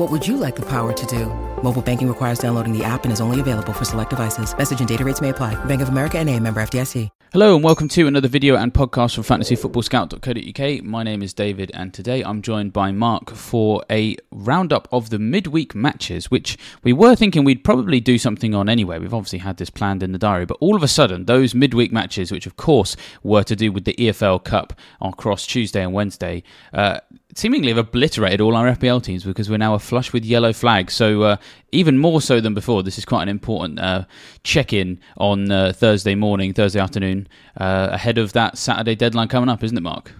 What would you like the power to do? Mobile banking requires downloading the app and is only available for select devices. Message and data rates may apply. Bank of America and a member FDIC. Hello and welcome to another video and podcast from fantasyfootballscout.co.uk. My name is David and today I'm joined by Marc for a roundup of the midweek matches, which we were thinking we'd probably do something on anyway. We've obviously had this planned in the diary, but all of a sudden, those midweek matches, which of course were to do with the EFL Cup across Tuesday and Wednesday, uh, seemingly have obliterated all our FPL teams because we're now flush with yellow flags. So uh, even more so than before, this is quite an important uh, check-in on uh, Thursday morning, Thursday afternoon, uh, ahead of that Saturday deadline coming up, isn't it, Marc?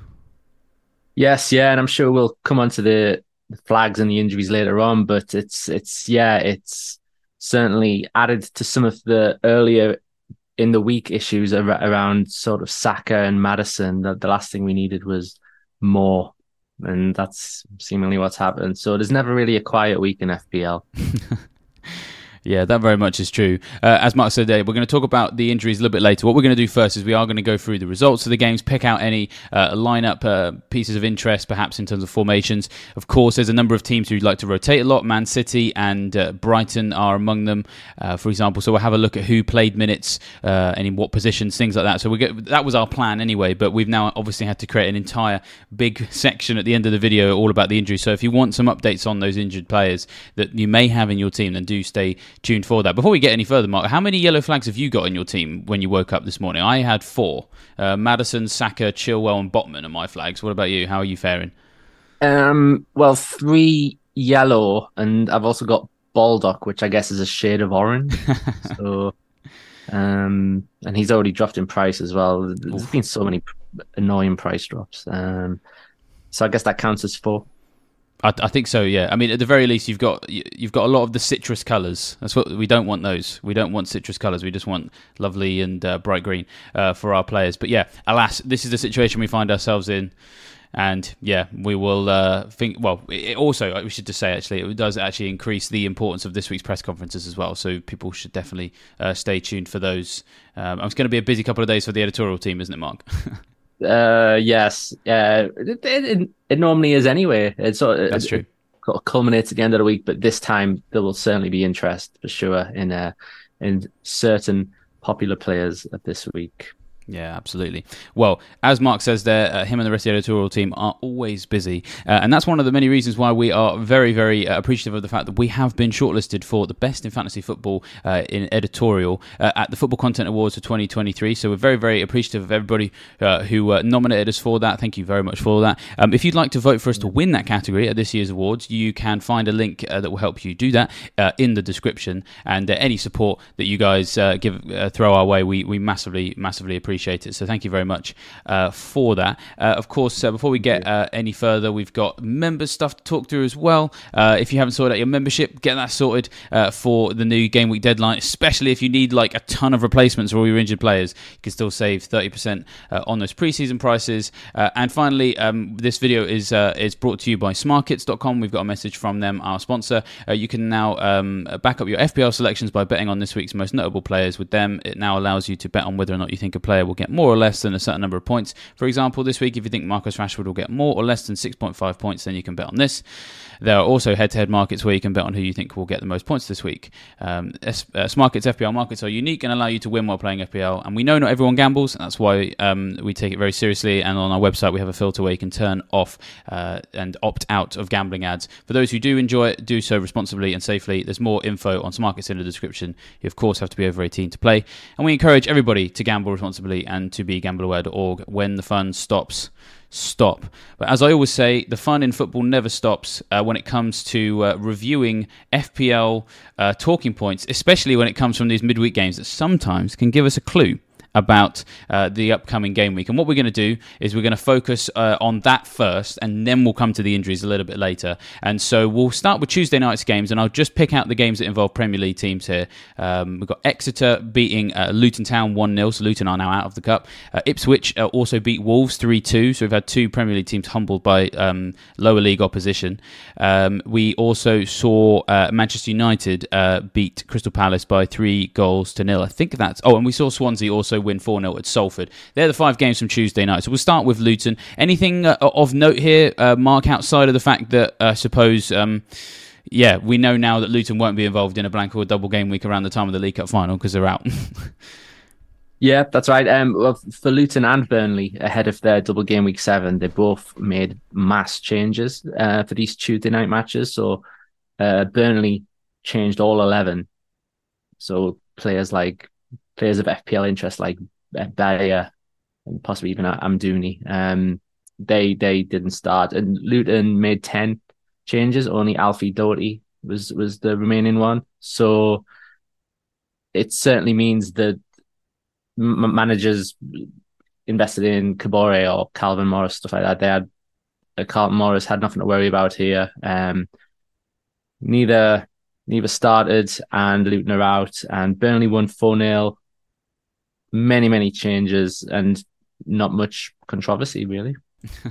Yes, yeah, and I'm sure we'll come on to the, the flags and the injuries later on. But it's it's yeah, it's certainly added to some of the earlier in the week issues around sort of Saka and Maddison. That the last thing we needed was more and that's seemingly what's happened. So there's never really a quiet week in FPL. Yeah, that very much is true. Uh, as Marc said, we're going to talk about the injuries a little bit later. What we're going to do first is we are going to go through the results of the games, pick out any uh, lineup uh, pieces of interest, perhaps in terms of formations. Of course, there's a number of teams who'd like to rotate a lot. Man City and uh, Brighton are among them, uh, for example. So we'll have a look at who played minutes uh, and in what positions, things like that. So we get, that was our plan anyway, but we've now obviously had to create an entire big section at the end of the video all about the injuries. So if you want some updates on those injured players that you may have in your team, then do stay tuned for that. Before we get any further, Marc, how many yellow flags have you got in your team when you woke up this morning? I had four: uh, Maddison, Saka, Chilwell, and Botman are my flags. What about you? How are you faring? Um, well, three yellow, and I've also got Baldock, which I guess is a shade of orange. so, um, and he's already dropped in price as well. There's Oof. been so many annoying price drops. Um, so I guess that counts as four. I, I, think so. Yeah. I mean, at the very least, you've got you've got a lot of the citrus colours. That's what we don't want. Those we don't want citrus colours. We just want lovely and uh, bright green uh, for our players. But yeah, alas, this is the situation we find ourselves in. And yeah, we will uh, think. Well, it also we should just say actually, it does actually increase the importance of this week's press conferences as well. So people should definitely uh, stay tuned for those. Um, it's going to be a busy couple of days for the editorial team, isn't it, Marc? Uh, yes. Uh, it, it, it normally is anyway. It's that's it, true. It culminates at the end of the week, but this time there will certainly be interest for sure in uh in certain popular players of this week. Yeah, absolutely. Well, as Marc says there, uh, him and the rest of the editorial team are always busy. Uh, and that's one of the many reasons why we are very, very uh, appreciative of the fact that we have been shortlisted for the best in fantasy football uh, in editorial uh, at the Football Content Awards for 2023. So we're very, very appreciative of everybody uh, who nominated us for that. Thank you very much for that. Um, if you'd like to vote for us to win that category at this year's awards, you can find a link that will help you do that in the description. And any support that you guys give throw our way, we, we massively, massively appreciate appreciate it. So thank you very much uh, for that. Uh, of course, uh, before we get uh, any further, we've got members stuff to talk through as well. Uh, if you haven't sorted out your membership, get that sorted uh, for the new game week deadline. Especially if you need like a ton of replacements for all your injured players, you can still save thirty percent on those preseason prices. and finally, um, this video is is brought to you by Smarkets.com. We've got a message from them, our sponsor. you can now um, back up your FPL selections by betting on this week's most notable players. With them, it now allows you to bet on whether or not you think a player will get more or less than a certain number of points. For example, this week, if you think Marcus Rashford will get more or less than 6.5 points, then you can bet on this. There are also head-to-head markets where you can bet on who you think will get the most points this week. Um, S- uh, Smarkets FPL markets are unique and allow you to win while playing FPL. And we know not everyone gambles, and that's why um, we take it very seriously. And on our website, we have a filter where you can turn off uh, and opt out of gambling ads. For those who do enjoy it, do so responsibly and safely. There's more info on Smarkets in the description. You, of course, have to be over 18 to play. And we encourage everybody to gamble responsibly responsibly and to be gambleaware.org. When the fun stops, stop. But as I always say, the fun in football never stops uh, when it comes to uh, reviewing FPL uh, talking points, especially when it comes from these midweek games that sometimes can give us a clue about uh, the upcoming game week. And what we're going to do is we're going to focus uh, on that first, and then we'll come to the injuries a little bit later. And so we'll start with Tuesday night's games, and I'll just pick out the games that involve Premier League teams here. Um, we've got Exeter beating uh, Luton Town 1 0, so Luton are now out of the Cup. Uh, Ipswich uh, also beat Wolves 3 2, so we've had two Premier League teams humbled by um, lower league opposition. Um, we also saw uh, Manchester United beat Crystal Palace by three goals to nil. I think that's. Oh, and we saw Swansea also win 4 0 at Salford. They're the five games from Tuesday night. So we'll start with Luton. Anything uh, of note here, uh, Marc, outside of the fact that I uh, suppose. Um, yeah, we know now that Luton won't be involved in a blank or double game week around the time of the League Cup final because they're out. yeah, that's right. Um, well, for Luton and Burnley ahead of their double game week seven, they both made mass changes uh, for these Tuesday night matches. So uh, Burnley changed all eleven. So players like players of FPL interest like Beyer and possibly even Amdouni. Um, they they didn't start, and Luton made ten changes. Only Alfie Doughty was was the remaining one. So it certainly means that m- managers invested in Kabore or Carlton Morris stuff like that. They had uh, Carlton Morris had nothing to worry about here. Um, neither neither started, and Luton are out, and Burnley won four 0 many, many changes and not much controversy, really.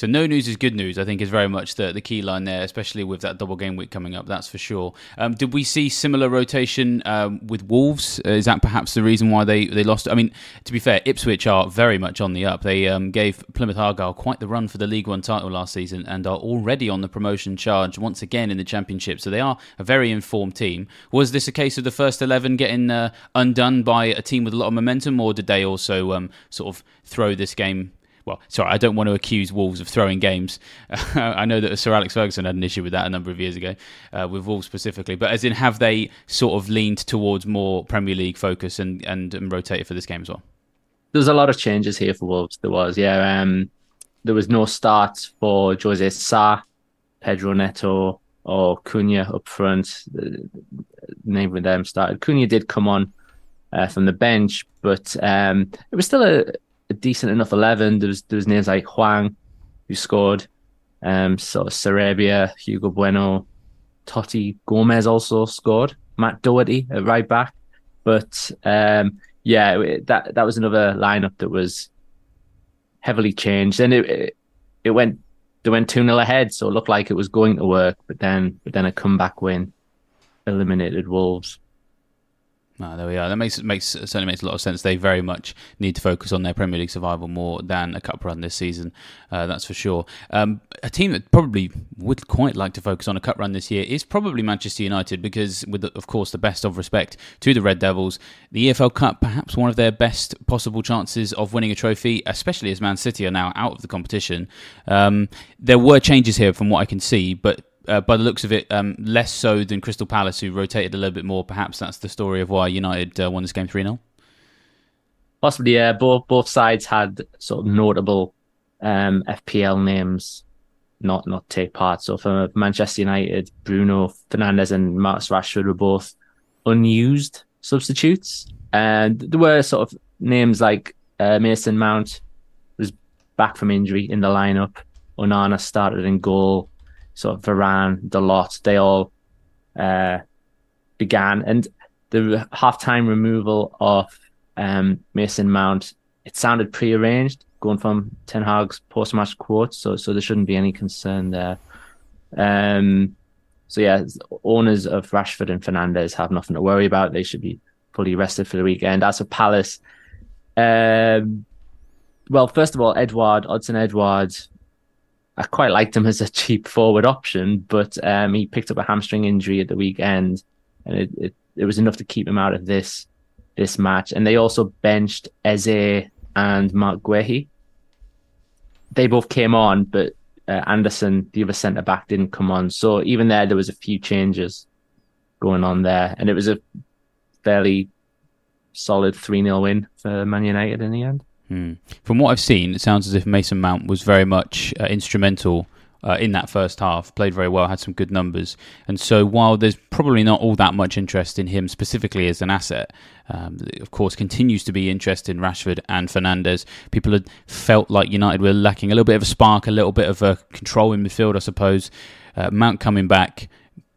So no news is good news. I think is very much the the key line there, especially with that double game week coming up. That's for sure. Um, did we see similar rotation um, with Wolves? Uh, is that perhaps the reason why they, they lost? I mean, to be fair, Ipswich are very much on the up. They um, gave Plymouth Argyle quite the run for the League One title last season and are already on the promotion charge once again in the Championship. So they are a very informed team. Was this a case of the first eleven getting uh, undone by a team with a lot of momentum, or did they also um, sort of throw this game? Well, sorry, I don't want to accuse Wolves of throwing games. I know that Sir Alex Ferguson had an issue with that a number of years ago, uh, with Wolves specifically. But as in, have they sort of leaned towards more Premier League focus and, and, and rotated for this game as well? There's a lot of changes here for Wolves. There was, yeah. Um, there was no start for Jose Sa, Pedro Neto, or Cunha up front. Neither of them started. Cunha did come on uh, from the bench, but um, it was still a a decent enough eleven. There was there was names like Hwang, who scored, um, sort of Sarabia, Hugo Bueno, Toti Gomes also scored. Matt Doherty at right back, but um, yeah, that that was another lineup that was heavily changed, and it it, went they went two 0 ahead, so it looked like it was going to work, but then but then a comeback win eliminated Wolves. No, there we are. That makes makes certainly makes a lot of sense. They very much need to focus on their Premier League survival more than a cup run this season. Uh, that's for sure. Um, a team that probably would quite like to focus on a cup run this year is probably Manchester United because, with of course the best of respect to the Red Devils, the EFL Cup perhaps one of their best possible chances of winning a trophy, especially as Man City are now out of the competition. Um, there were changes here from what I can see, but uh, by the looks of it, um, less so than Crystal Palace, who rotated a little bit more. Perhaps that's the story of why United uh, won this game 3 0. Possibly, yeah. Both both sides had sort of notable um, FPL names not not take part. So for Manchester United, Bruno Fernandes and Marcus Rashford were both unused substitutes, and there were sort of names like uh, Mason Mount was back from injury in the lineup. Onana started in goal sort of Varane, Dalot, they all uh, began. And the halftime removal of um, Mason Mount, it sounded prearranged, going from Ten Hag's post-match quotes, so so there shouldn't be any concern there. Um, so yeah, owners of Rashford and Fernandes have nothing to worry about. They should be fully rested for the weekend. As for Palace, um, well, first of all, Edouard, Odsonne Edouard, I quite liked him as a cheap forward option, but um, he picked up a hamstring injury at the weekend, and it, it, it was enough to keep him out of this this match. And they also benched Eze and Marc Guehi. They both came on, but uh, Andersen, the other centre back, didn't come on. So even there, there was a few changes going on there, and it was a fairly solid 3 0 win for Man United in the end. Hmm. From what I've seen, it sounds as if Mason Mount was very much uh, instrumental uh, in that first half, played very well, had some good numbers. And so, while there's probably not all that much interest in him specifically as an asset, um, of course, continues to be interest in Rashford and Fernandes. People had felt like United were lacking a little bit of a spark, a little bit of a control in midfield, I suppose. Uh, Mount coming back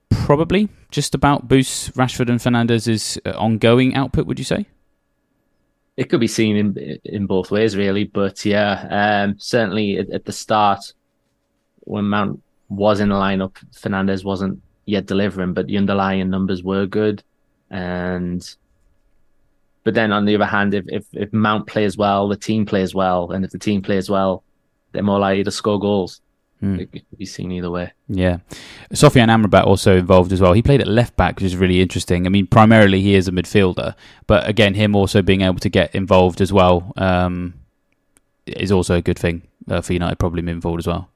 probably just about boosts Rashford and Fernandes' uh, ongoing output, would you say? It could be seen in in both ways, really. But yeah, um, certainly at, at the start, when Mount was in the lineup, Fernandes wasn't yet delivering, but the underlying numbers were good. And but then on the other hand, if, if, if Mount plays well, the team plays well, and if the team plays well, they're more likely to score goals. Mm. It, could be seen either way. Yeah. Sofyan Amrabat also involved as well. He played at left back, which is really interesting. I mean, primarily he is a midfielder, but again, him also being able to get involved as well um, is also a good thing uh, for United, probably moving forward as well.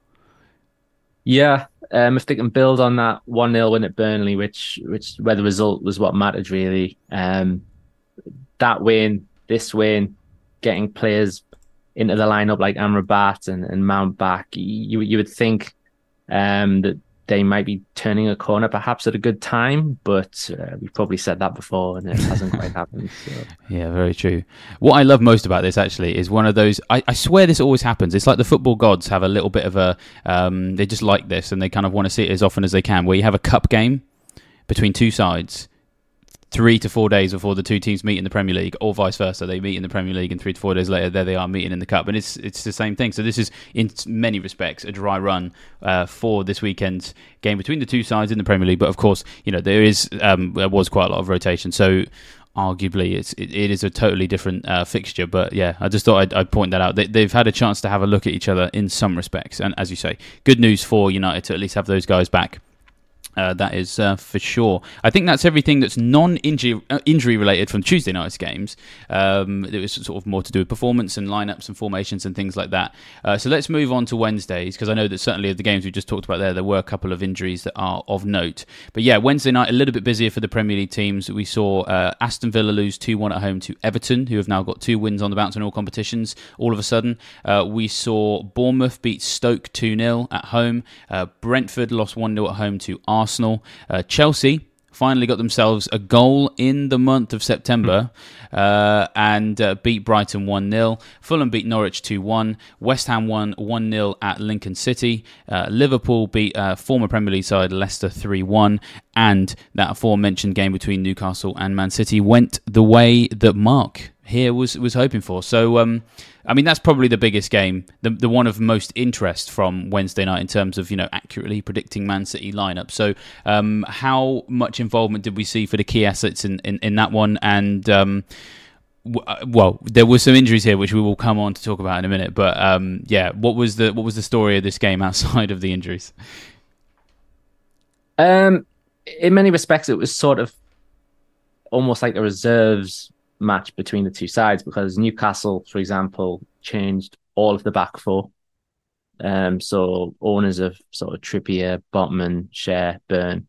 Yeah, um, if they can build on that one 0 win at Burnley, which which where the result was what mattered really. Um, that win, this win, getting players into the lineup like Amrabat and, and Mount back, you you would think um, that they might be turning a corner perhaps at a good time, but uh, we've probably said that before and it hasn't quite happened. So. Yeah, very true. What I love most about this actually is one of those. I, I, swear this always happens. It's like the football gods have a little bit of a. Um, they just like this and they kind of want to see it as often as they can, where you have a cup game between two sides three to four days before the two teams meet in the Premier League, or vice versa. They meet in the Premier League, and three to four days later, there they are meeting in the Cup, and it's it's the same thing. So this is, in many respects, a dry run uh, for this weekend's game between the two sides in the Premier League. But of course, you know there is um, there was quite a lot of rotation, so. Arguably, it's it, it is a totally different uh, fixture, but yeah, I just thought I'd, I'd point that out. They, they've had a chance to have a look at each other in some respects, and as you say, good news for United to at least have those guys back uh, that is uh, for sure. I think that's everything that's non-injury uh, injury related from Tuesday night's games. Um, it was sort of more to do with performance and lineups and formations and things like that. Uh, so let's move on to Wednesdays because I know that certainly of the games we just talked about there, there were a couple of injuries that are of note. But yeah, Wednesday night a little bit busier for the Premier League teams. We saw uh, Aston Villa lose two one at home to Everton, who have now got two wins on the bounce in all competitions. All of a sudden, uh, we saw Bournemouth beat Stoke two 0 at home. Brentford lost one 0 at home to Arsenal. Arsenal. Uh, Chelsea finally got themselves a goal in the month of September uh, and uh, beat Brighton 1 0. Fulham beat Norwich 2 1. West Ham won 1 0 at Lincoln City. Uh, Liverpool beat uh, former Premier League side Leicester 3 1. And that aforementioned game between Newcastle and Man City went the way that Marc here was, was hoping for. So, um, I mean, that's probably the biggest game, the the one of most interest from Wednesday night in terms of you know accurately predicting Man City lineup. So, um, how much involvement did we see for the key assets in in, in that one? And um, uh, well, there were some injuries here, which we will come on to talk about in a minute. But um, yeah, what was the what was the story of this game outside of the injuries? Um, in many respects, it was sort of almost like a reserves match between the two sides because Newcastle, for example, changed all of the back four. Um, so owners of sort of Trippier, Botman, Schär, Burn,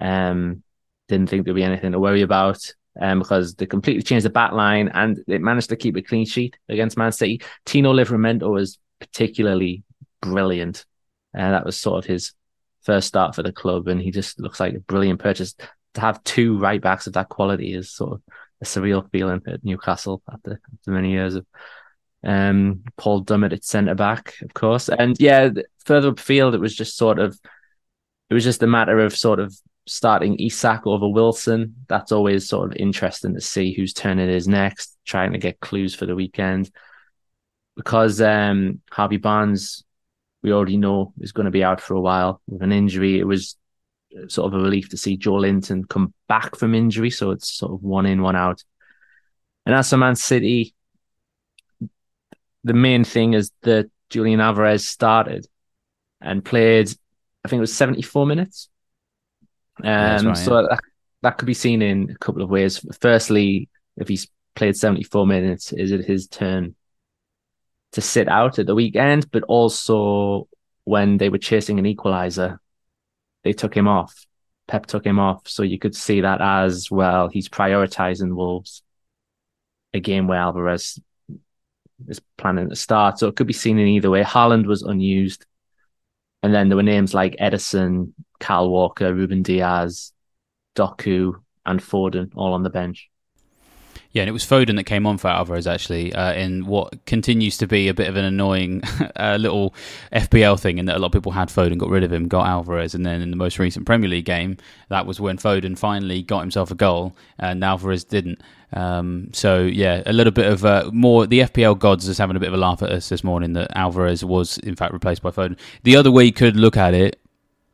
um, didn't think there'd be anything to worry about. Um, because they completely changed the back line and they managed to keep a clean sheet against Man City. Tino Livramento was particularly brilliant. And uh, that was sort of his first start for the club, and he just looks like a brilliant purchase. To have two right backs of that quality is sort of a surreal feeling at Newcastle after, after many years of um, Paul Dummett at centre back, of course. And yeah, further upfield, it was just sort of, it was just a matter of sort of starting Isak over Wilson. That's always sort of interesting to see whose turn it is next, trying to get clues for the weekend. Because um, Harvey Barnes, we already know, is going to be out for a while with an injury. It was sort of a relief to see Joelinton come back from injury. So it's sort of one in, one out. And as for Man City, the main thing is that Julian Alvarez started and played, I think it was 74 minutes. Um, right, so yeah. that, that could be seen in a couple of ways. Firstly, if he's played 74 minutes, is it his turn to sit out at the weekend? But also when they were chasing an equalizer, they took him off. Pep took him off. So you could see that as well. He's prioritizing Wolves. a game where Alvarez is planning to start. So it could be seen in either way. Haaland was unused. And then there were names like Ederson, Kyle Walker, Ruben Dias, Doku, and Foden all on the bench. Yeah, and it was Foden that came on for Alvarez actually uh, in what continues to be a bit of an annoying uh, little FPL thing, in that a lot of people had Foden, got rid of him, got Alvarez, and then in the most recent Premier League game, that was when Foden finally got himself a goal, and Alvarez didn't. Um, so yeah, a little bit of uh, more. The FPL gods is having a bit of a laugh at us this morning that Alvarez was in fact replaced by Foden. The other way you could look at it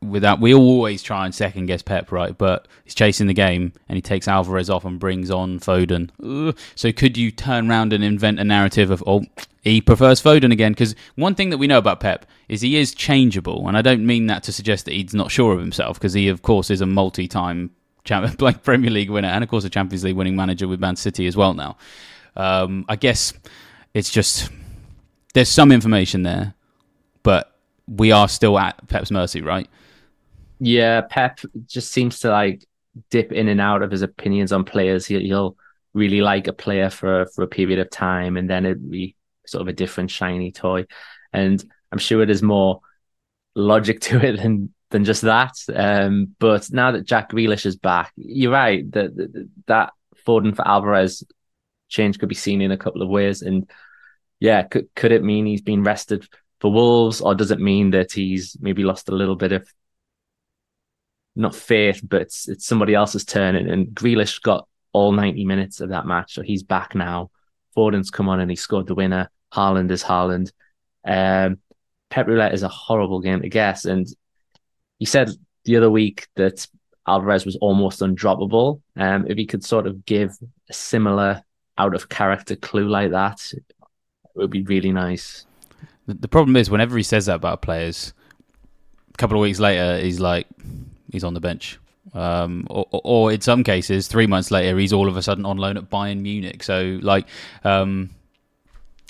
without we always try and second guess Pep, right? But he's chasing the game and he takes Alvarez off and brings on Foden. Ugh. So could you turn around and invent a narrative of oh he prefers Foden again? Because one thing that we know about Pep is he is changeable, and I don't mean that to suggest that he's not sure of himself, because he of course is a multi-time like Premier League winner, and of course a Champions League winning manager with Man City as well now. Um, I guess it's just there's some information there, but we are still at Pep's mercy, right? Yeah, Pep just seems to like dip in and out of his opinions on players. He'll, he'll really like a player for for a period of time, and then it'd be sort of a different shiny toy. And I'm sure there's more logic to it than than just that. Um, but now that Jack Grealish is back, you're right that that, that Foden for Alvarez change could be seen in a couple of ways. And yeah, could could it mean he's been rested for Wolves, or does it mean that he's maybe lost a little bit of not faith, but it's, it's somebody else's turn. And, and Grealish got all 90 minutes of that match. So he's back now. Foden's come on and he scored the winner. Haaland is Haaland. Um, Pep Roulette is a horrible game to guess. And he said the other week that Alvarez was almost undroppable. Um, if he could sort of give a similar out of character clue like that, it would be really nice. The problem is, whenever he says that about players, a couple of weeks later, he's like, he's on the bench. Um, or, or, in some cases, three months later, he's all of a sudden on loan at Bayern Munich. So, like, um,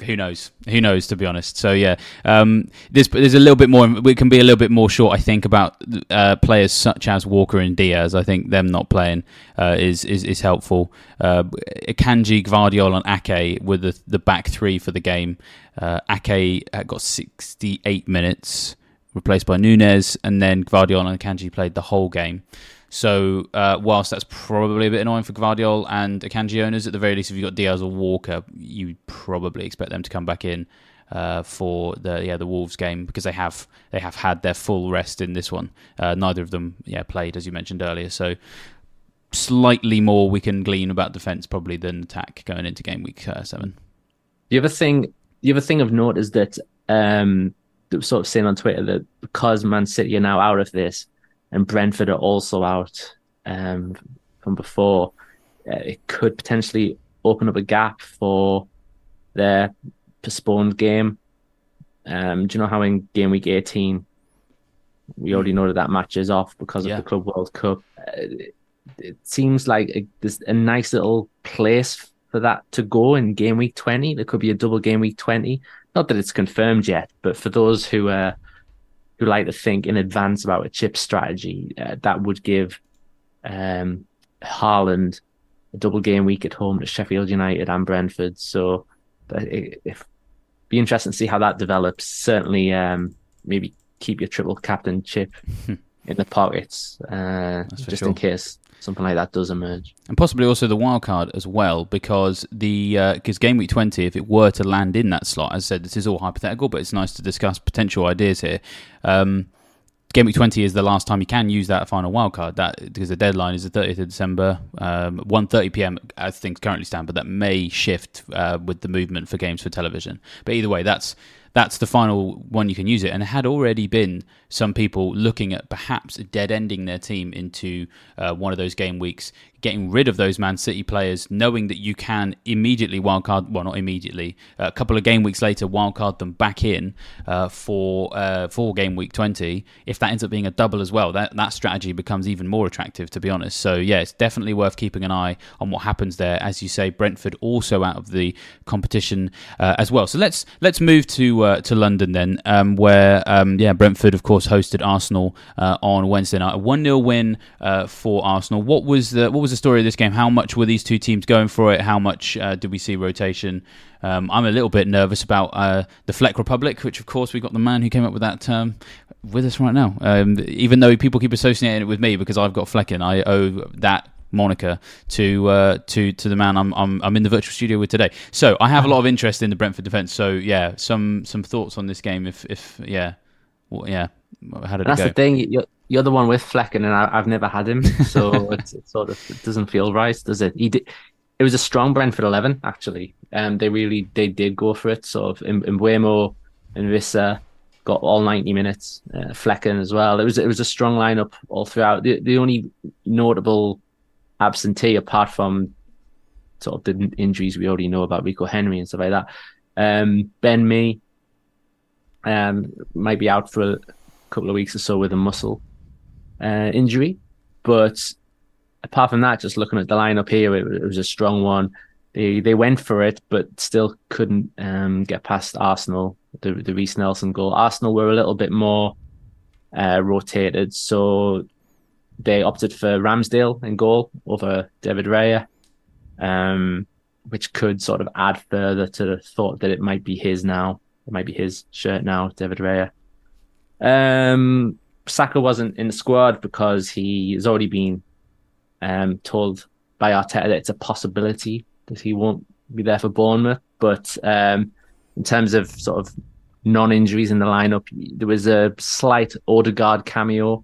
who knows? Who knows? To be honest. So yeah, um, there's there's a little bit more. We can be a little bit more short, I think, about uh, players such as Walker and Dias. I think them not playing uh, is, is is helpful. Uh, Akanji, Gvardiol, and Ake were the the back three for the game. Uh, Ake got 68 minutes replaced by Nunes, and then Gvardiol and Akanji played the whole game. So, uh, whilst that's probably a bit annoying for Gvardiol and Akanji owners, at the very least, if you've got Dias or Walker, you probably expect them to come back in uh, for the yeah the Wolves game because they have they have had their full rest in this one. Uh, neither of them yeah played as you mentioned earlier, so slightly more we can glean about defense probably than attack going into game week uh, seven. The other thing, the other thing of note is that um, sort of saying on Twitter that because Man City are now out of this and Brentford are also out um, from before, uh, it could potentially open up a gap for their postponed game. Um, do you know how in game week 18 we already know that that match is off because yeah. of the Club World Cup? Uh, it, it, seems like a, there's a nice little place for that to go in game week 20. There could be a double game week 20 not that it's confirmed yet, but for those who uh, who like to think in advance about a chip strategy, uh, that would give um, Haaland a double game week at home to Sheffield United and Brentford. So it, it be interesting to see how that develops. Certainly, um, maybe keep your triple captain chip in the pockets uh, just sure. in case something like that does emerge, and possibly also the wild card as well, because the because uh, game week twenty, if it were to land in that slot, as I said, this is all hypothetical, but it's nice to discuss potential ideas here. Um, game week 20 is the last time you can use that final wildcard that because the deadline is the 30th of december um, 1.30 p.m as things currently stand but that may shift uh, with the movement for games for television. But either way that's that's the final one you can use it. And there had already been some people looking at perhaps dead ending their team into uh, one of those game weeks, getting rid of those Man City players, knowing that you can immediately wildcard, well, not immediately, a couple of game weeks later, wildcard them back in uh, for uh, for game week 20. If that ends up being a double as well, that, that strategy becomes even more attractive, to be honest. So, yeah, it's definitely worth keeping an eye on what happens there. As you say, Brentford also out of the competition uh, as well. So let's let's move to uh, to London then, um, where um, yeah Brentford of course hosted Arsenal uh, on Wednesday night. A one 0 win uh, for Arsenal. What was the what was the story of this game? How much were these two teams going for it? How much uh, did we see rotation? Um, I'm a little bit nervous about uh, the Fleck Republic, which of course we got the man who came up with that term with us right now. Um, even though people keep associating it with me because I've got Flekken, I owe that moniker to uh, to to the man I'm, I'm I'm in the virtual studio with today. So I have a lot of interest in the Brentford defence. So yeah, some some thoughts on this game. If if yeah, well, yeah, how did That's the thing. You're, you're the one with Flekken, and I, have never had him, so it, it, sort of it doesn't feel right, does it? He did. It was a strong Brentford eleven actually. Um, they really they did go for it. Sort of in, in Mbeumo and Wissa got all 90 minutes. Uh, Flekken as well. It was it was a strong lineup all throughout. The the only notable absentee apart from sort of the injuries we already know about Rico Henry and stuff like that. Um, Ben Mee um, might be out for a couple of weeks or so with a muscle uh, injury, but apart from that, just looking at the lineup here, it, it was a strong one. They they went for it, but still couldn't um, get past Arsenal. The the Reiss Nelson goal. Arsenal were a little bit more uh, rotated, so they opted for Ramsdale in goal over David Raya, um, which could sort of add further to the thought that it might be his now. It might be his shirt now, David Raya. Um, Saka wasn't in the squad because he has already been um, told by Arteta that it's a possibility that he won't be there for Bournemouth. But um, in terms of sort of non-injuries in the lineup, there was a slight Odegaard cameo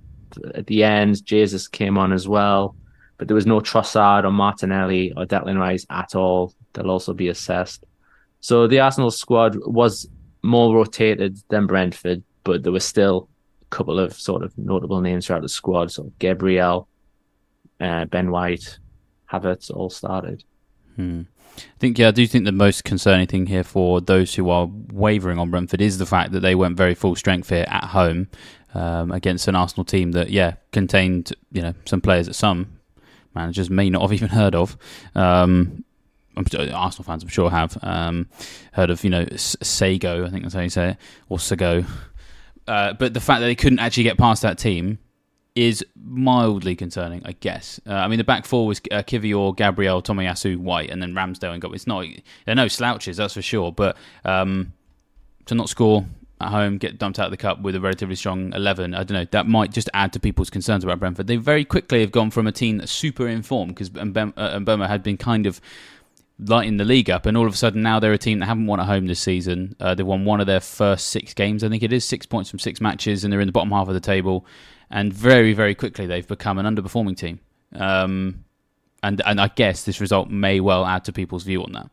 at the end. Jesus came on as well, but there was no Trossard or Martinelli or Declan Rice at all. They'll also be assessed. So the Arsenal squad was more rotated than Brentford, but there were still a couple of sort of notable names throughout the squad. So Gabriel, uh, Ben White, Havertz all started. Hmm. I think, yeah, I do think the most concerning thing here for those who are wavering on Brentford is the fact that they went very full strength here at home um, against an Arsenal team that, yeah, contained you know some players that some managers may not have even heard of. Um, Arsenal fans, I'm sure, have um, heard of you know Sago, I think that's how you say it, or Sago. Uh, but the fact that they couldn't actually get past that team is mildly concerning, I guess. Uh, I mean, the back four was uh, Kiwior, Gabriel, Tomiyasu, White, and then Ramsdale and got. It's not they're no slouches, that's for sure. But um, to not score at home, get dumped out of the cup with a relatively strong 11. I don't know. That might just add to people's concerns about Brentford. They very quickly have gone from a team that's super informed because Mbeumo had been kind of lighting the league up, and all of a sudden now they're a team that haven't won at home this season. Uh, they've won one of their first six games, I think it is, six points from six matches, and they're in the bottom half of the table. And very, very quickly they've become an underperforming team. Um, and and I guess this result may well add to people's view on that.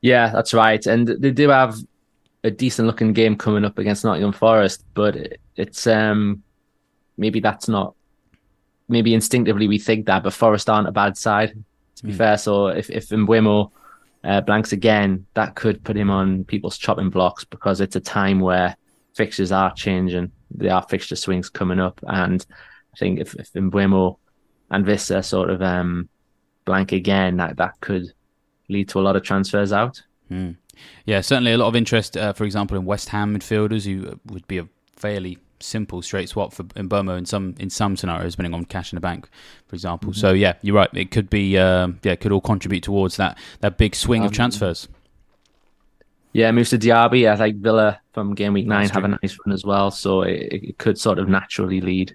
Yeah, that's right. And they do have a decent looking game coming up against Nottingham Forest, but it's um maybe that's not maybe instinctively we think that, but Forest aren't a bad side to be mm. fair. So if if Mbeumo uh, blanks again, that could put him on people's chopping blocks because it's a time where fixtures are changing. There are fixture swings coming up, and I think if if Mbeumo and Wissa sort of um blank again, that that could lead to a lot of transfers out. Mm. Yeah, certainly a lot of interest, uh, for example, in West Ham midfielders who would be a fairly simple straight swap for Mbeumo in some in some scenarios, depending on cash in the bank, for example. Mm-hmm. So yeah, you're right. It could be uh, yeah, it could all contribute towards that that big swing um, of transfers. Yeah, Moussa Diaby. I think Villa from game week nine have a nice run as well, so it, it could sort of naturally lead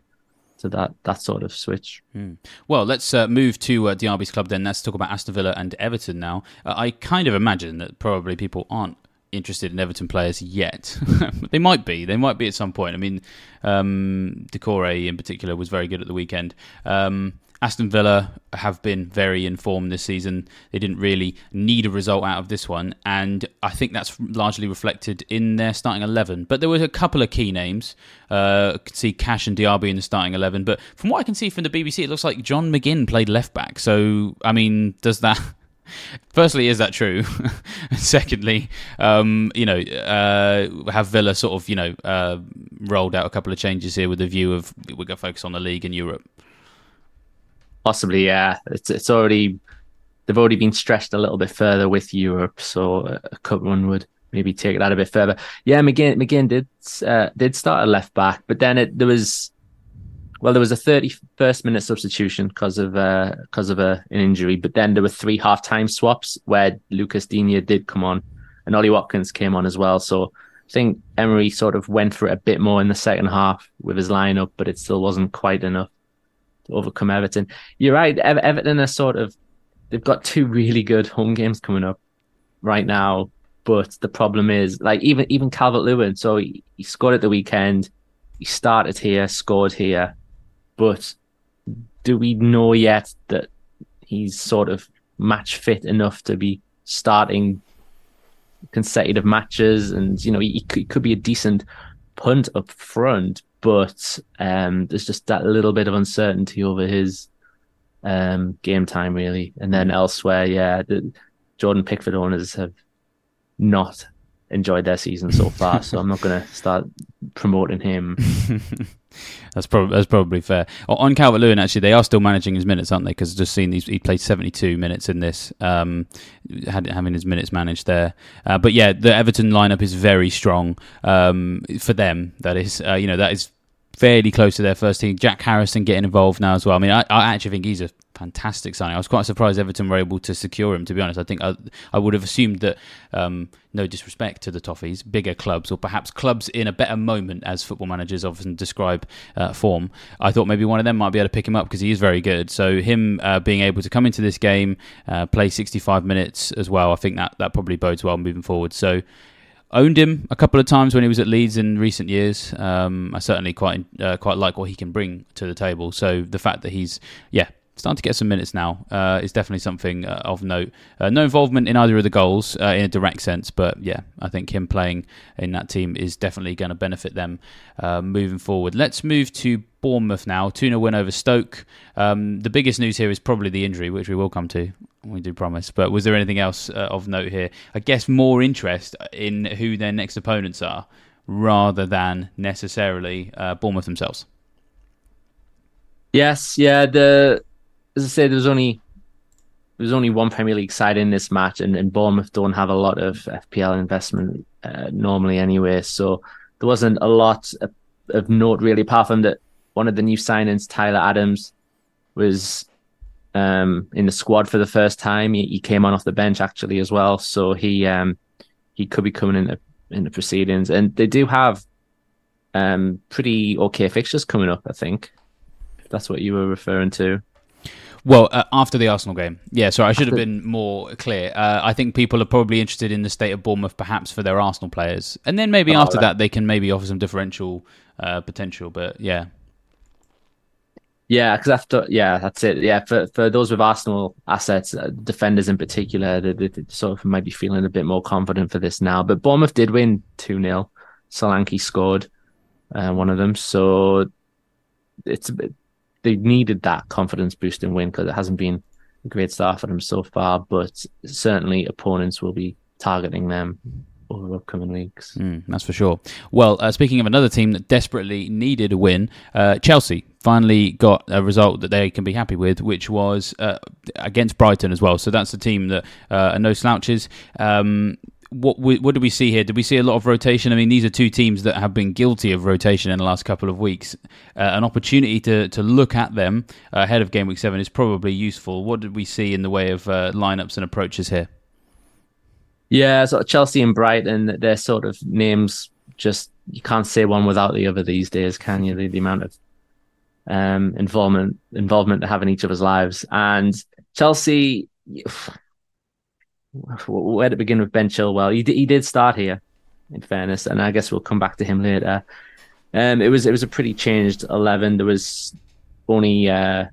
to that that sort of switch. Hmm. Well, let's uh, move to uh, Diaby's club then. Let's talk about Aston Villa and Everton now. Uh, I kind of imagine that probably people aren't interested in Everton players yet. they might be. They might be at some point. I mean, um, Doucouré in particular was very good at the weekend. Um, Aston Villa have been very informed this season. They didn't really need a result out of this one, and I think that's largely reflected in their starting eleven. But there was a couple of key names. Uh, I could see Cash and Diaby in the starting eleven, but from what I can see from the BBC, it looks like John McGinn played left back. So, I mean, does that Firstly, is that true? Secondly, um, you know, uh, have Villa sort of, you know, uh, rolled out a couple of changes here with the view of we're going to focus on the league in Europe? Possibly, yeah. It's it's already they've already been stretched a little bit further with Europe, so a cup run would maybe take that a bit further. Yeah, McGinn McGinn did uh, did start at left back, but then it there was well there was a 31st minute substitution because of because uh, of a, an injury, but then there were three half time swaps where Lucas Digne did come on and Ollie Watkins came on as well. So I think Emery sort of went for it a bit more in the second half with his lineup, but it still wasn't quite enough to overcome Everton. You're right, Everton are sort of they've got two really good home games coming up right now. But the problem is, like even even Calvert Lewin. So he, he scored at the weekend. He started here, scored here, but do we know yet that he's sort of match fit enough to be starting consecutive matches? And you know, he, he could be a decent punt up front, but um, there's just that little bit of uncertainty over his um, game time, really. And then elsewhere, yeah, the Jordan Pickford owners have not enjoyed their season so far, so I'm not going to start promoting him. that's probably that's probably fair. On Calvert Lewin, actually, they are still managing his minutes, aren't they? Because just seen he played 72 minutes in this, um, had, having his minutes managed there. Uh, but yeah, the Everton lineup is very strong um, for them. That is, uh, you know, that is fairly close to their first team. Jack Harrison getting involved now as well. I mean, I, I actually think he's a fantastic signing. I was quite surprised Everton were able to secure him. To be honest, I think I, I would have assumed that, um, no disrespect to the Toffees, bigger clubs or perhaps clubs in a better moment, as football managers often describe uh, form. I thought maybe one of them might be able to pick him up because he is very good. So him uh, being able to come into this game, uh, play 65 minutes as well, I think that that probably bodes well moving forward. So owned him a couple of times when he was at Leeds in recent years. Um, I certainly quite uh, quite like what he can bring to the table. So the fact that he's yeah starting to get some minutes now uh, is definitely something uh, of note. Uh, no involvement in either of the goals uh, in a direct sense, but yeah, I think him playing in that team is definitely going to benefit them uh, moving forward. Let's move to Bournemouth now. 2 0 win over Stoke. Um, the biggest news here is probably the injury, which we will come to. We do promise. But was there anything else uh, of note here? I guess more interest in who their next opponents are rather than necessarily Bournemouth themselves. Yes, yeah. The as I said, there was only there was only one Premier League side in this match, and, and Bournemouth don't have a lot of FPL investment uh, normally anyway, so there wasn't a lot of, of, note really, apart from that one of the new signings, Tyler Adams, was um, in the squad for the first time. He, he, came on off the bench actually as well, so he um, he could be coming in the, in the proceedings, and they do have um, pretty okay fixtures coming up. I think if that's what you were referring to. Well, uh, after the Arsenal game, yeah. Sorry, I should have been more clear. Uh, I think people are probably interested in the state of Bournemouth, perhaps for their Arsenal players, and then maybe oh, after right. that they can maybe offer some differential uh, potential. But yeah, yeah, because after yeah, that's it. Yeah, for for those with Arsenal assets, uh, defenders in particular, they, they, they, sort of might be feeling a bit more confident for this now. But Bournemouth did win two 0 Solanke scored uh, one of them, so it's a bit they needed that confidence boosting win because it hasn't been a great start for them so far. But certainly, opponents will be targeting them over upcoming weeks. Mm, that's for sure. Well, uh, speaking of another team that desperately needed a win, uh, Chelsea finally got a result that they can be happy with, which was uh, against Brighton as well. So that's a team that uh, are no slouches. Um, what what do we see here? Did we see a lot of rotation? I mean, these are two teams that have been guilty of rotation in the last couple of weeks. Uh, an opportunity to to look at them ahead of game week seven is probably useful. What did we see in the way of uh, lineups and approaches here? Yeah, so Chelsea and Brighton, they're sort of names. Just you can't say one without the other these days, can you? The, the amount of um, involvement involvement they have in each other's lives, and Chelsea where to begin with Ben Chilwell? He he did start here, in fairness, and I guess we'll come back to him later. Um, it was it was a pretty changed eleven. There was only uh,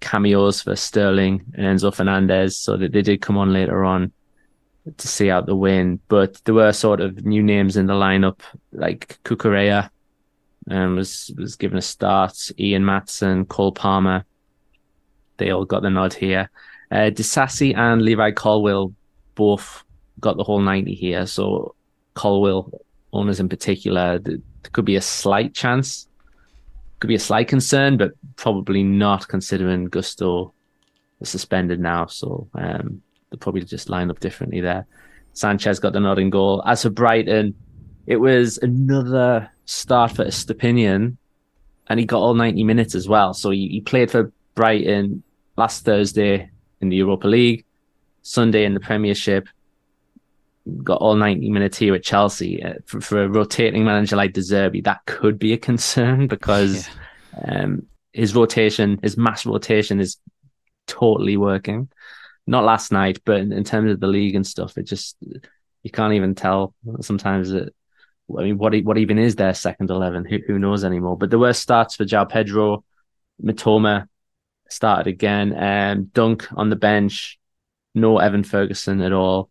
cameos for Sterling and Enzo Fernandez, so that they did come on later on to see out the win. But there were sort of new names in the lineup, like Cucurella, um, was was given a start. Ian Maatsen, Cole Palmer, they all got the nod here. Uh, Disasi and Levi Colwill both got the whole 90 here. So Colwill owners in particular, there could be a slight chance, could be a slight concern, but probably not considering Gusto is suspended now. So um, they'll probably just line up differently there. Sanchez got the nod in goal. As for Brighton, it was another start for Estupiñán, and he got all 90 minutes as well. So he, he played for Brighton last Thursday in the Europa League, Sunday in the Premiership, got all 90 minutes here at Chelsea. Uh, for, for, a rotating manager like De Zerbi, that could be a concern because yeah. um, his rotation, his mass rotation is totally working. Not last night, but in, in, terms of the league and stuff, it just, you can't even tell sometimes it, I mean, what what even is their second eleven? Who who knows anymore? But there were starts for João Pedro, Mitoma started again, and um, Dunk on the bench. No Evan Ferguson at all,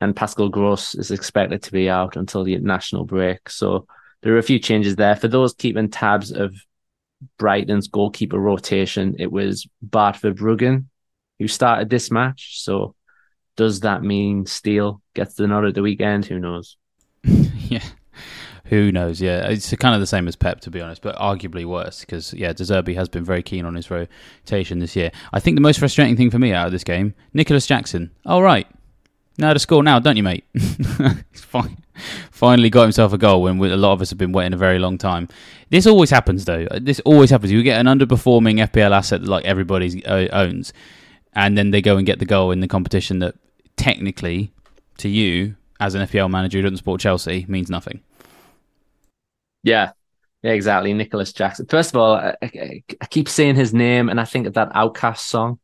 and Pascal Gross is expected to be out until the international break. So there are a few changes there for those keeping tabs of Brighton's goalkeeper rotation. It was Bart Verbruggen who started this match. So does that mean Steele gets the nod at the weekend? Who knows? yeah. Who knows? Yeah, it's kind of the same as Pep, to be honest, but arguably worse because yeah, De Zerbi has been very keen on his rotation this year. I think the most frustrating thing for me out of this game, Nicolas Jackson. All right, now to score now, don't you, mate? Fine. Finally got himself a goal when a lot of us have been waiting a very long time. This always happens, though. This always happens. You get an underperforming FPL asset that like everybody uh, owns, and then they go and get the goal in the competition that technically, to you as an FPL manager who doesn't support Chelsea, means nothing. Yeah, yeah, exactly. Nicolas Jackson. First of all, I, I, I, keep saying his name, and I think of that OutKast song.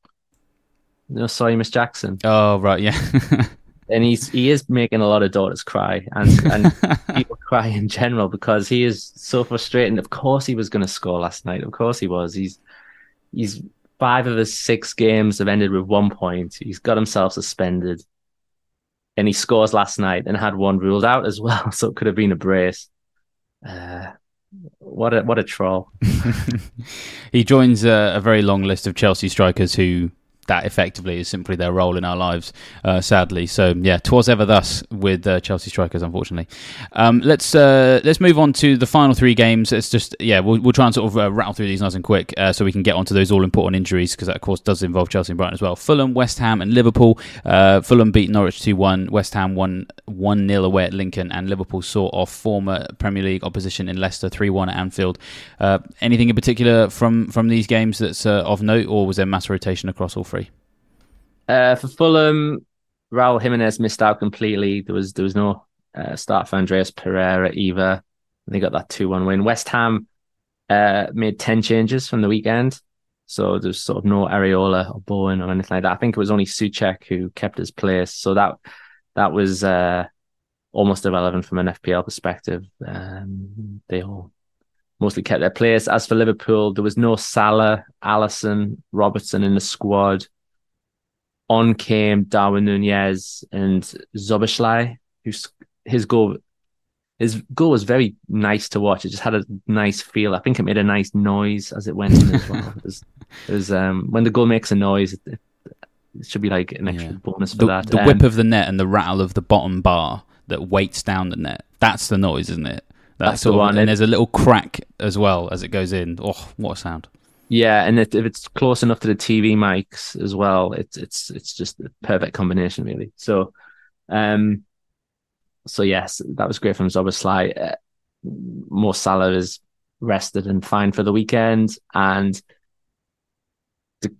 Know, sorry, Miss Jackson. Oh, right, yeah. and he's he is making a lot of daughters cry, and and people cry in general because he is so frustrating. Of course, he was going to score last night. Of course, he was. He's he's five of his six games have ended with one point. He's got himself suspended, and he scores last night and had one ruled out as well. So it could have been a brace. Uh, what a what a troll! he joins a, a, very long list of Chelsea strikers who that effectively is simply their role in our lives, uh, sadly. So yeah, twas ever thus with uh, Chelsea strikers, unfortunately. Um, let's uh, let's move on to the final three games. It's just yeah, we'll, we'll try and sort of uh, rattle through these nice and quick, uh, so we can get onto those all important injuries because that of course does involve Chelsea and Brighton as well. Fulham, West Ham, and Liverpool. Uh, Fulham beat Norwich two one. West Ham won one 0 away at Lincoln, and Liverpool saw off former Premier League opposition in Leicester three one at Anfield. anything in particular from from these games that's of note, or was there mass rotation across all three? Uh, for Fulham, Raul Jimenez missed out completely. There was there was no uh, start for Andreas Pereira either. They got that two one win. West Ham uh, made ten changes from the weekend, so there's sort of no Areola or Bowen or anything like that. I think it was only Soucek who kept his place, so that that was uh, almost irrelevant from an FPL perspective. Um, they all mostly kept their place. As for Liverpool, there was no Salah, Alisson, Robertson in the squad on came Darwin Nunez and Szoboszlai, who's his goal. His goal was very nice to watch. It just had a nice feel. I think it made a nice noise as it went in as well. It was, it was um, when the goal makes a noise, it, it should be like an extra yeah. bonus for the, that. The um, whip of the net and the rattle of the bottom bar that weights down the net. That's the noise, isn't it? That's, that's the one. And there's a little crack as well as it goes in. Oh, what a sound! Yeah, and if, if it's close enough to the TV mics as well, it's it's it's just a perfect combination, really. So, um, so yes, that was great from Szoboszlai. Uh, Mo Salah is rested and fine for the weekend, and the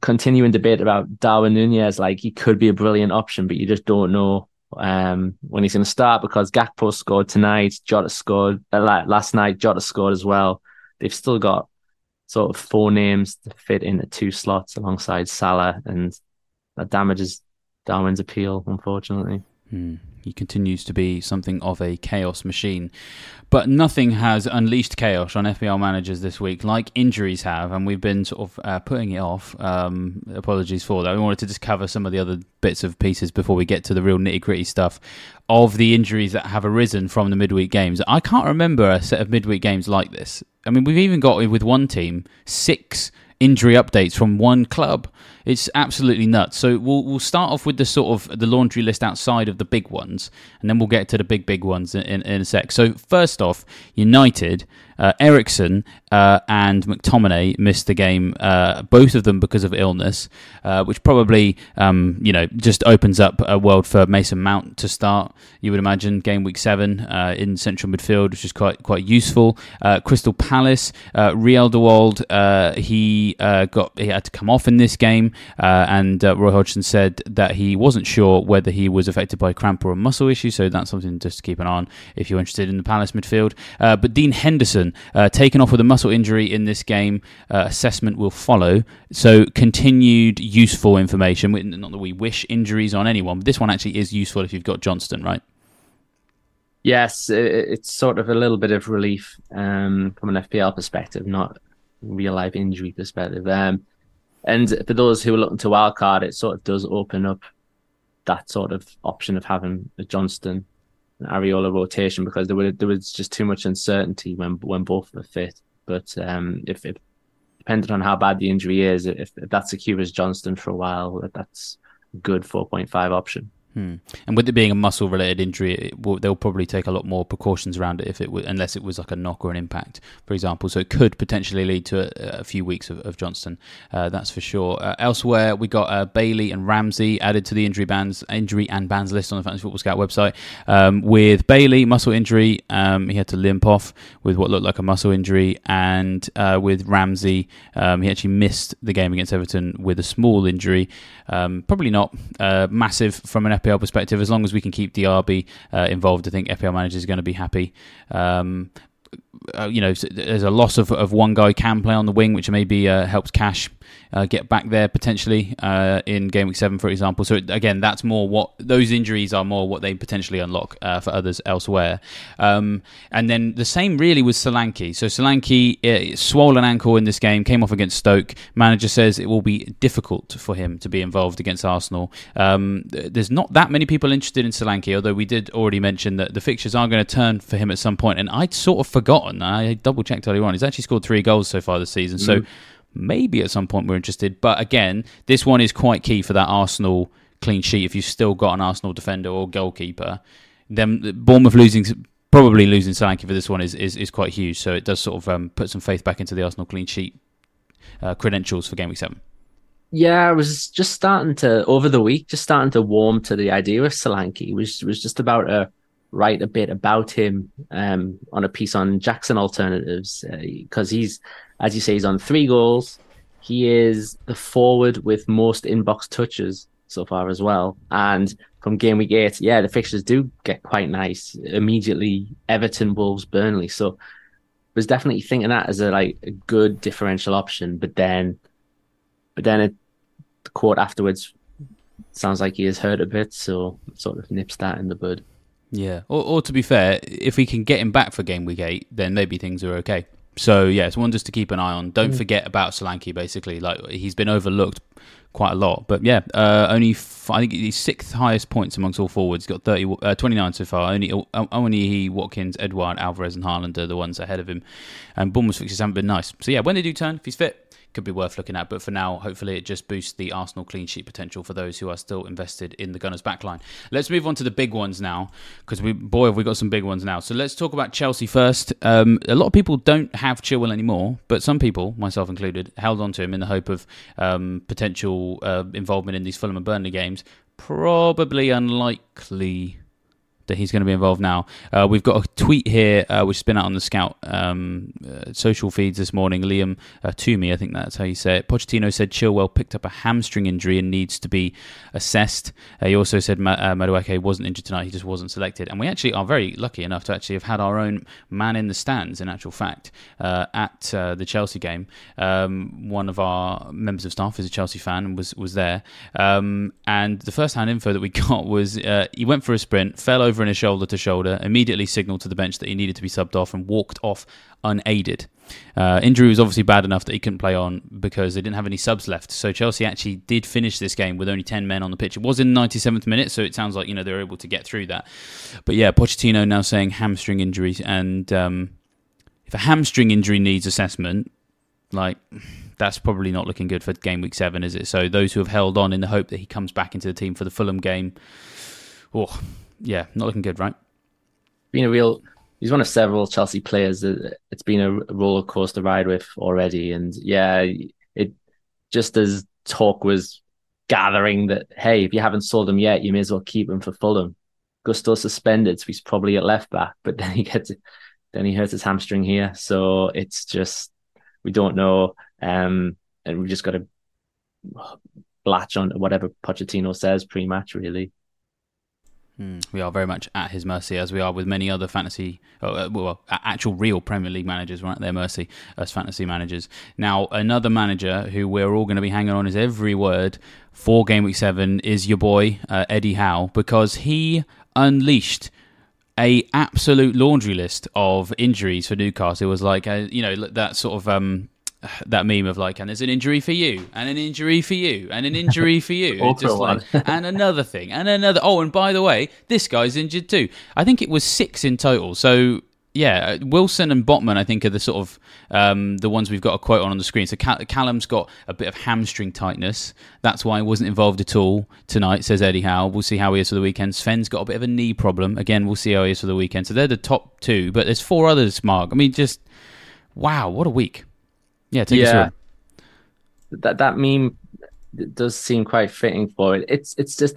continuing debate about Darwin Nunez, like he could be a brilliant option, but you just don't know um, when he's going to start because Gakpo scored tonight, Jota scored uh, last night, Jota scored as well. They've still got sort of four names to fit into two slots alongside Salah, and that damages Darwin's appeal, unfortunately. Hmm. He continues to be something of a chaos machine. But nothing has unleashed chaos on FPL managers this week like injuries have, and we've been sort of uh, putting it off. Um, apologies for that. We wanted to just cover some of the other bits of pieces before we get to the real nitty gritty stuff of the injuries that have arisen from the midweek games. I can't remember a set of midweek games like this. I mean, we've even got with one team six injury updates from one club. It's absolutely nuts. So we'll we'll start off with the sort of the laundry list outside of the big ones, and then we'll get to the big big ones in, in, in a sec. So first off, United uh, Eriksen uh, and McTominay missed the game, uh, both of them because of illness, uh, which probably um, you know just opens up a world for Mason Mount to start. You would imagine game week seven uh, in central midfield, which is quite quite useful. Uh, Crystal Palace, uh, Riedewald, he got he had to come off in this game, and Roy Hodgson said that he wasn't sure whether he was affected by cramp or a muscle issue. So that's something just to keep an eye on if you're interested in the Palace midfield. but Dean Henderson uh, taken off with a muscle injury in this game. Uh, assessment will follow. So continued useful information. Not that we wish injuries on anyone, but this one actually is useful if you've got Johnstone, right? Yes, it's sort of a little bit of relief um, from an FPL perspective, not real life injury perspective. Um, and for those who are looking to wildcard, it sort of does open up that sort of option of having a Johnstone Areola rotation because there were there was just too much uncertainty when when both were fit. But um, if it depending on how bad the injury is, if, if that secures Johnstone for a while, that's a good four point five option. Hmm. And with it being a muscle related injury, will, they'll probably take a lot more precautions around it if it was, unless it was like a knock or an impact, for example. So it could potentially lead to a, a few weeks of, of Johnstone. Uh, that's for sure. Uh, elsewhere, we got uh, Bailey and Ramsey added to the injury bans, injury and bans list on the Fantasy Football Scout website. Um, with Bailey, muscle injury, um, he had to limp off with what looked like a muscle injury, and uh, with Ramsey, um, he actually missed the game against Everton with a small injury. Um, probably not uh, massive from an FPL perspective, as long as we can keep DRB uh, involved, I think FPL managers are going to be happy. Um, uh, you know, there's a loss of, of one guy can play on the wing, which maybe uh, helps Cash uh, get back there potentially uh, in game week seven, for example. So again, that's more what those injuries are more what they potentially unlock uh, for others elsewhere. Um, and then the same really with Solanke. So Solanke, uh, swollen ankle in this game, came off against Stoke. Manager says it will be difficult for him to be involved against Arsenal. Um, there's not that many people interested in Solanke, although we did already mention that the fixtures are going to turn for him at some point. And I'd sort of forgotten. I double checked earlier on. He's actually scored three goals so far this season. Mm. So maybe at some point we're interested. But again, this one is quite key for that Arsenal clean sheet. If you've still got an Arsenal defender or goalkeeper, then Bournemouth losing. Probably losing Solanke for this one is, is, is quite huge, so it does sort of um, put some faith back into the Arsenal clean sheet uh, credentials for game week seven. Yeah, I was just starting to over the week, just starting to warm to the idea of Solanke. Was was just about to write a bit about him um, on a piece on Jackson alternatives because uh, he's as you say, he's on three goals. He is the forward with most inbox touches so far as well. And from game week eight, yeah, the fixtures do get quite nice. Immediately, Everton, Wolves, Burnley. So was definitely thinking that as a like a good differential option. But then, but then it, the quote afterwards sounds like he has hurt a bit, so sort of nips that in the bud. Yeah, or, or to be fair, if we can get him back for game week eight, then maybe things are okay. So yeah, it's one just to keep an eye on. Don't mm. forget about Solanke. Basically, like he's been overlooked quite a lot. But yeah, uh, only f- I think he's sixth highest points amongst all forwards. He's got 30, uh, 29 so far. Only uh, only he, Watkins, Edouard, Alvarez, and Haaland are the ones ahead of him. And Bournemouth's fixtures haven't been nice. So yeah, when they do turn, if he's fit, could be worth looking at. But for now, hopefully, it just boosts the Arsenal clean sheet potential for those who are still invested in the Gunners' backline. Let's move on to the big ones now, because we boy have we got some big ones now. So let's talk about Chelsea first. Um, a lot of people don't have Chilwell anymore, but some people, myself included, held on to him in the hope of um, potential uh, involvement in these Fulham and Burnley games. Probably unlikely that he's going to be involved now. Uh, we've got a tweet here uh, which has been out on the Scout um, uh, social feeds this morning. Liam uh, Twomey, I think that's how you say it. Pochettino said Chilwell picked up a hamstring injury and needs to be assessed. Uh, he also said Ma- uh, Madueke wasn't injured tonight; he just wasn't selected. And we actually are very lucky enough to actually have had our own man in the stands. In actual fact, uh, at the Chelsea game, um, one of our members of staff is a Chelsea fan and was was there. Um, and the first hand info that we got was he went for a sprint, fell over in a shoulder to shoulder, immediately signalled to the bench that he needed to be subbed off and walked off unaided. Uh, injury was obviously bad enough that he couldn't play on because they didn't have any subs left. So Chelsea actually did finish this game with only 10 men on the pitch. It was in the 97th minute, so it sounds like you know they were able to get through that. But yeah, Pochettino now saying hamstring injuries, and um, if a hamstring injury needs assessment, like that's probably not looking good for game week seven, is it? So those who have held on in the hope that he comes back into the team for the Fulham game, oh yeah, not looking good, right? Been a real. He's one of several Chelsea players that it's been a roller coaster ride with already, and yeah, it just as talk was gathering that hey, if you haven't sold him yet, you may as well keep him for Fulham. Gusto suspended, so he's probably at left back, but then he gets then he hurts his hamstring here, so it's just we don't know, um, and we just got to latch on to whatever Pochettino says pre-match, really. Mm, we are very much at his mercy, as we are with many other fantasy, uh, well, actual real Premier League managers. We're at their mercy as fantasy managers. Now, another manager who we're all going to be hanging on his every word for Game Week 7 is your boy, uh, Eddie Howe, because he unleashed a absolute laundry list of injuries for Newcastle. It was like, a, you know, that sort of um, that meme of like, and there's an injury for you, and an injury for you, and an injury for you, just like, and another thing, and another. Oh, and by the way, this guy's injured too. I think it was six in total. So yeah, Wilson and Botman, I think, are the sort of um, the ones we've got a quote on on the screen. So Callum's got a bit of hamstring tightness. That's why he wasn't involved at all tonight, says Eddie Howe. We'll see how he is for the weekend. Sven's got a bit of a knee problem. Again, we'll see how he is for the weekend. So they're the top two, but there's four others, Marc. I mean, just wow, what a week. Yeah, yeah. That that meme does seem quite fitting for it. It's it's just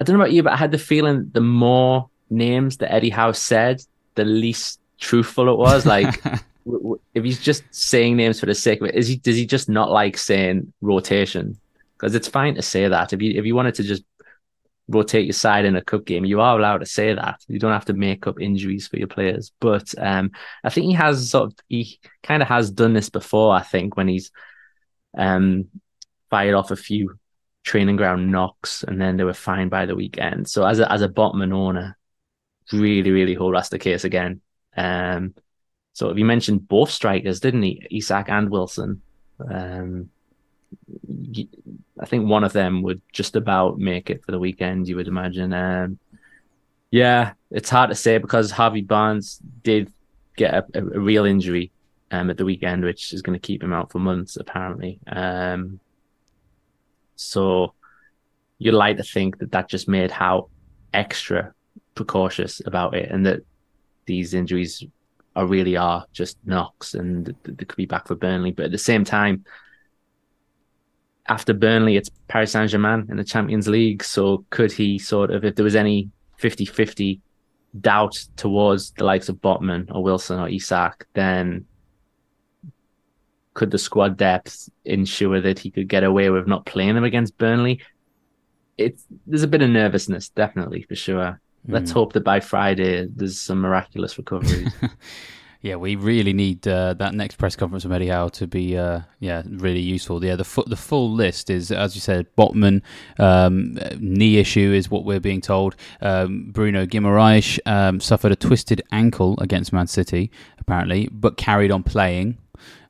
I don't know about you, but I had the feeling the more names that Eddie Howe said, the least truthful it was. Like if he's just saying names for the sake of it, is he does he just not like saying rotation? Because it's fine to say that. If you if you wanted to just rotate your side in a cup game, you are allowed to say that. You don't have to make up injuries for your players. But um, I think he has sort of he kind of has done this before. I think when he's um, fired off a few training ground knocks and then they were fine by the weekend. So as a as a Botman owner, really really hold that's the case again. Um, so you mentioned both strikers, didn't he? Isak and Wilson. Um, I think one of them would just about make it for the weekend. You would imagine. Um, yeah, it's hard to say because Harvey Barnes did get a, a, a real injury um, at the weekend, which is going to keep him out for months, apparently. Um, so you'd like to think that that just made Howe extra precautious about it, and that these injuries are really are just knocks, and they could be back for Burnley. But at the same time, after Burnley, it's Paris Saint Germain in the Champions League. So could he sort of, if there was any 50 50 doubt towards the likes of Botman or Wilson or Isak, then could the squad depth ensure that he could get away with not playing them against Burnley? It's there's a bit of nervousness, definitely for sure. Let's mm. hope that by Friday there's some miraculous recoveries. Yeah, we really need uh, that next press conference from Eddie Howe to be, uh, yeah, really useful. Yeah, the fu- the full list is, as you said, Botman um, knee issue is what we're being told. Um, Bruno Guimaraes um, suffered a twisted ankle against Man City, apparently, but carried on playing.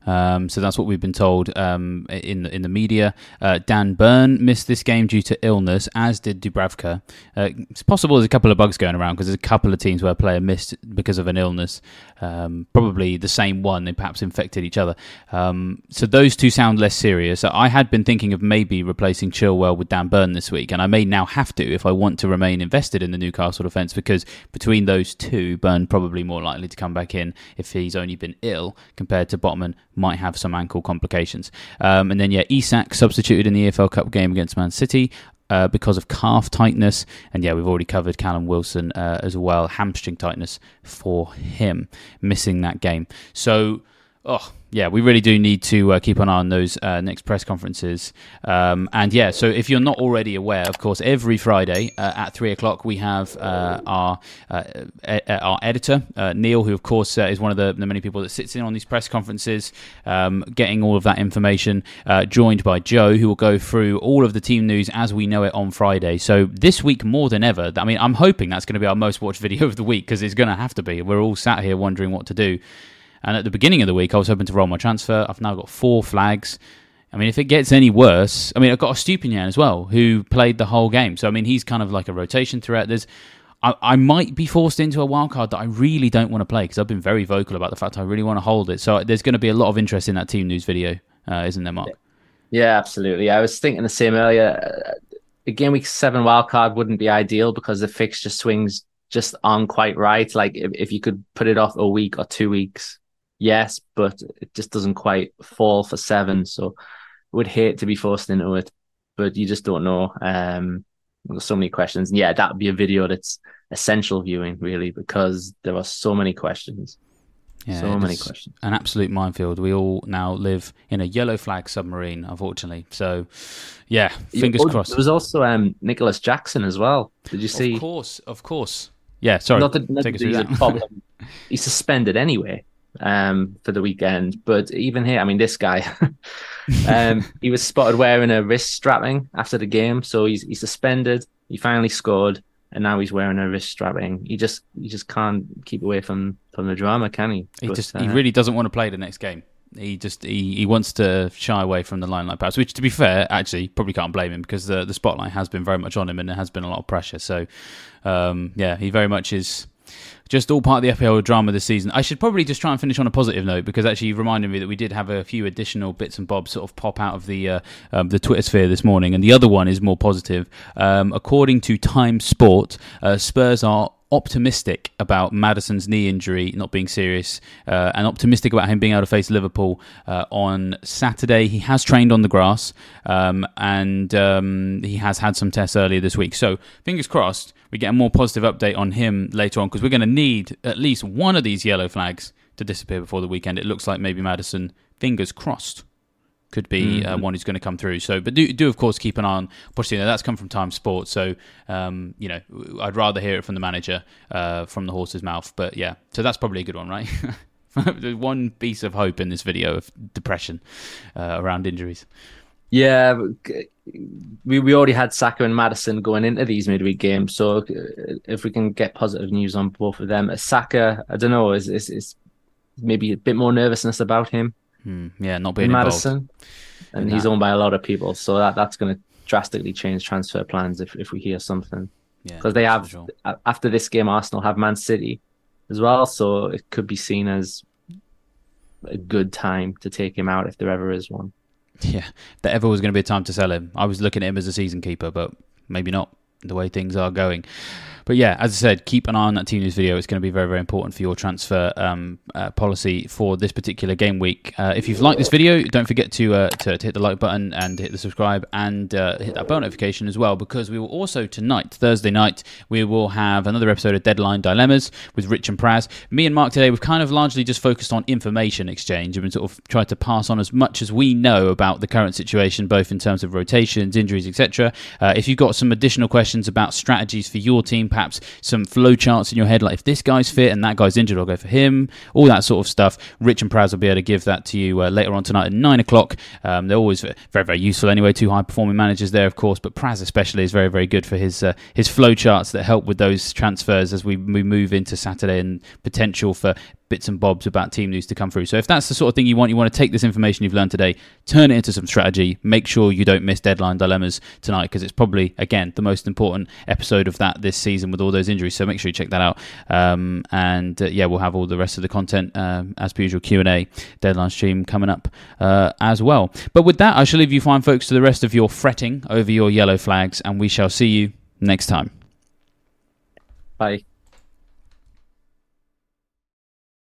Um, so that's what we've been told um, in the, in the media. Uh, Dan Burn missed this game due to illness, as did Dubravka. Uh, it's possible there's a couple of bugs going around because there's a couple of teams where a player missed because of an illness. Um, probably the same one, they perhaps infected each other. Um, so those two sound less serious. I had been thinking of maybe replacing Chilwell with Dan Burn this week, and I may now have to if I want to remain invested in the Newcastle defence because between those two, Burn probably more likely to come back in if he's only been ill compared to Botman might have some ankle complications. Um, and then, yeah, Isak substituted in the EFL Cup game against Man City. Uh, because of calf tightness, and yeah, we've already covered Callum Wilson uh, as well, hamstring tightness for him, missing that game. So, oh, yeah, we really do need to uh, keep an eye on those uh, next press conferences. Um, and yeah, so if you're not already aware, of course, every Friday uh, at three o'clock we have uh, our uh, e- our editor uh, Neil, who of course is one of the, the, many people that sits in on these press conferences, um, getting all of that information. joined by Joe, who will go through all of the team news as we know it on Friday. So this week more than ever, I mean, I'm hoping that's going to be our most watched video of the week because it's going to have to be. We're all sat here wondering what to do. And at the beginning of the week, I was hoping to roll my transfer. I've now got four flags. I mean, if it gets any worse, I mean, I've got a Estupinan as well, who played the whole game. So, I mean, he's kind of like a rotation threat. There's, I, I might be forced into a wild card that I really don't want to play because I've been very vocal about the fact I really want to hold it. So, there's going to be a lot of interest in that team news video uh, isn't there, Marc? Yeah, absolutely. I was thinking the same earlier. A game week seven wildcard wouldn't be ideal because the fixture swings just aren't quite right. Like if, if you could put it off a week or two weeks, yes, but it just doesn't quite fall for seven. So would hate to be forced into it, but you just don't know. Um, there's so many questions. And yeah, that would be a video that's essential viewing really because there are so many questions. Yeah, so many questions. An absolute minefield. We all now live in a yellow flag submarine, unfortunately. So, yeah, fingers oh, crossed. There was also um, Nicolas Jackson as well. Did you see? Of course, of course. Yeah, sorry. Not that, not Take that problem. He's suspended anyway um, for the weekend. But even here, I mean, this guy, um, he was spotted wearing a wrist strapping after the game, so he's he's suspended. He finally scored, and now he's wearing a wrist strapping. He just he just can't keep away from from the drama, can he? He but, just uh, he really doesn't want to play the next game. He just he, he wants to shy away from the limelight, perhaps. Which, to be fair, actually probably can't blame him because the the spotlight has been very much on him and there has been a lot of pressure. So, um, yeah, he very much is just all part of the FPL drama this season. I should probably just try and finish on a positive note because actually you've reminded me that we did have a few additional bits and bobs sort of pop out of the uh, um, the Twitter sphere this morning, and the other one is more positive. Um, according to Times Sport, uh, Spurs are optimistic about Maddison's knee injury not being serious uh, and optimistic about him being able to face Liverpool uh, on Saturday. He has trained on the grass um, and um, he has had some tests earlier this week. So, fingers crossed, we get a more positive update on him later on because we're going to need at least one of these yellow flags to disappear before the weekend. It looks like maybe Maddison, fingers crossed, could be uh, mm-hmm. uh, one who's going to come through. So, but do do of course keep an eye on Pochettino. That's come from Times Sport. So, um, you know, I'd rather hear it from the manager uh, from the horse's mouth. But yeah, so that's probably a good one, right? one piece of hope in this video of depression uh, around injuries. Yeah, we we already had Saka and Maddison going into these midweek games. So uh, if we can get positive news on both of them, Saka, I don't know, is is, is maybe a bit more nervousness about him. Hmm, yeah, not being Maddison, and he's owned by a lot of people, so that that's going to drastically change transfer plans if if we hear something. Because yeah, they have sure. after this game, Arsenal have Man City as well, so it could be seen as a good time to take him out if there ever is one. Yeah, there ever was going to be a time to sell him. I was looking at him as a season keeper, but maybe not the way things are going. But yeah, as I said, keep an eye on that team news video. It's going to be very, very important for your transfer um, uh, policy for this particular game week. Uh, if you've liked this video, don't forget to, uh, to, to hit the like button and hit the subscribe and uh, hit that bell notification as well, because we will also tonight, Thursday night, we will have another episode of Deadline Dilemmas with Rich and Praz. Me and Marc today, we've kind of largely just focused on information exchange and sort of tried to pass on as much as we know about the current situation, both in terms of rotations, injuries, etc. Uh, if you've got some additional questions about strategies for your team, perhaps some flow charts in your head, like if this guy's fit and that guy's injured, I'll go for him, all that sort of stuff. Rich and Praz will be able to give that to you uh, later on tonight at nine o'clock. Um, they're always very, very useful anyway. Two high performing managers there, of course, but Praz especially is very, very good for his uh, his flow charts that help with those transfers as we, we move into Saturday and potential for bits and bobs about team news to come through. So if that's the sort of thing you want, you want to take this information you've learned today, turn it into some strategy. Make sure you don't miss deadline dilemmas tonight because it's probably again the most important episode of that this season with all those injuries. So make sure you check that out. Um, and uh, yeah, we'll have all the rest of the content um, as per usual Q and A deadline stream coming up uh, as well. But with that, I shall leave you fine folks to the rest of your fretting over your yellow flags, and we shall see you next time. Bye.